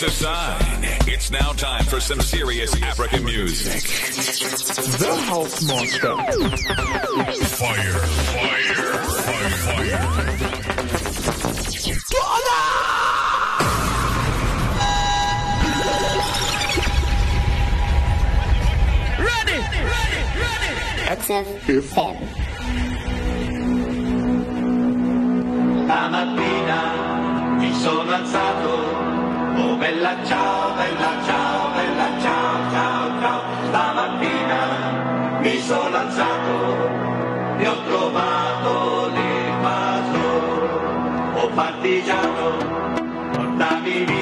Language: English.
jokes aside, it's now time for some serious African music. The House Master. Fire, fire, fire, fire. XFM. Stamattina mi sono alzato, bella ciao, bella ciao, bella ciao, ciao, ciao. Stamattina mi sono alzato e ho trovato l'invaso, oh partigiano, portami via,